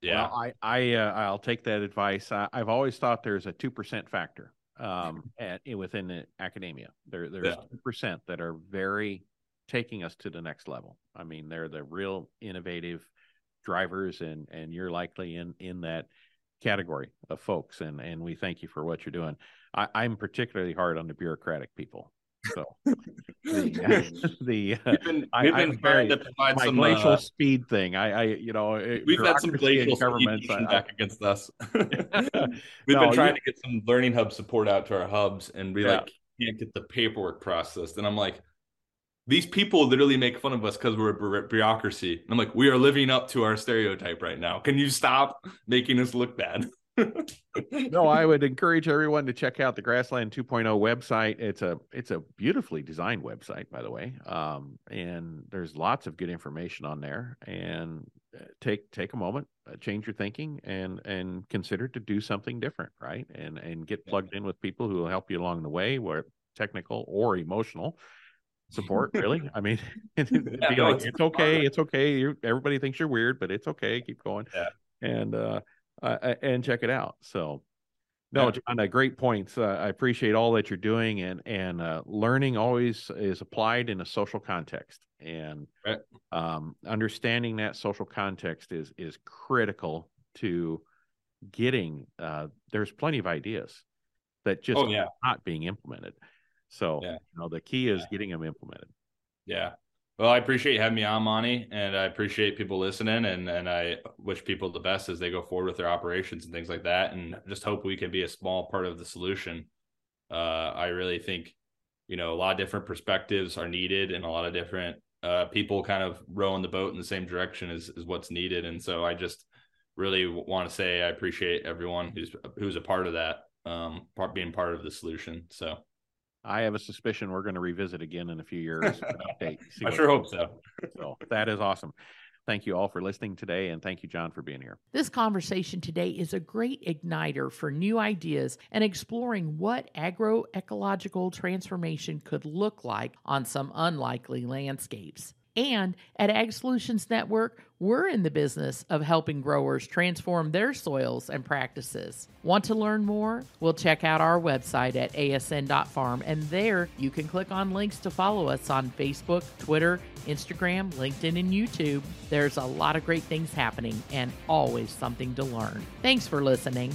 yeah, well, I I uh, I'll take that advice. I, have always thought there's a two percent factor um, at within the academia. There there's 2% that are very taking us to the next level. I mean, they're the real innovative drivers, and and you're likely in in that category of folks. And and we thank you for what you're doing. I, I'm particularly hard on the bureaucratic people. So the, the uh, we've been, I, been trying to provide some glacial uh, speed thing. I, I, you know, we've had some glacial governments I, back against us. we've no, been trying you, to get some learning hub support out to our hubs, and we yeah. like can't get the paperwork processed. And I'm like, these people literally make fun of us because we're a bureaucracy. And I'm like, we are living up to our stereotype right now. Can you stop making us look bad? no, I would encourage everyone to check out the Grassland 2.0 website. It's a it's a beautifully designed website, by the way, um, and there's lots of good information on there. And uh, take take a moment, uh, change your thinking, and and consider to do something different, right? And and get plugged in with people who will help you along the way, where technical or emotional support really i mean yeah, no, like, it's, okay it's okay you everybody thinks you're weird but it's okay keep going yeah. and uh uh, and check it out. So, no, John, uh, great points. Uh, I appreciate all that you're doing, and and uh, learning always is applied in a social context, and right. um, understanding that social context is is critical to getting. Uh, there's plenty of ideas that just oh, yeah. not being implemented. So, yeah. you know, the key is yeah. getting them implemented. Yeah, well, I appreciate you having me on, Monte, and I appreciate people listening, and and I wish people the best as they go forward with their operations and things like that, and just hope we can be a small part of the solution. Uh, I really think, you know, a lot of different perspectives are needed, and a lot of different uh, people kind of rowing the boat in the same direction is is what's needed, and so I just really want to say I appreciate everyone who's who's a part of that, um, part being part of the solution. So. I have a suspicion we're going to revisit again in a few years. update, I sure hope so. so that is awesome. Thank you all for listening today, and thank you, John, for being here. This conversation today is a great igniter for new ideas and exploring what agroecological transformation could look like on some unlikely landscapes. And at Ag Solutions Network, we're in the business of helping growers transform their soils and practices. Want to learn more? Well, check out our website at asn.farm, and there you can click on links to follow us on Facebook, Twitter, Instagram, LinkedIn, and YouTube. There's a lot of great things happening and always something to learn. Thanks for listening.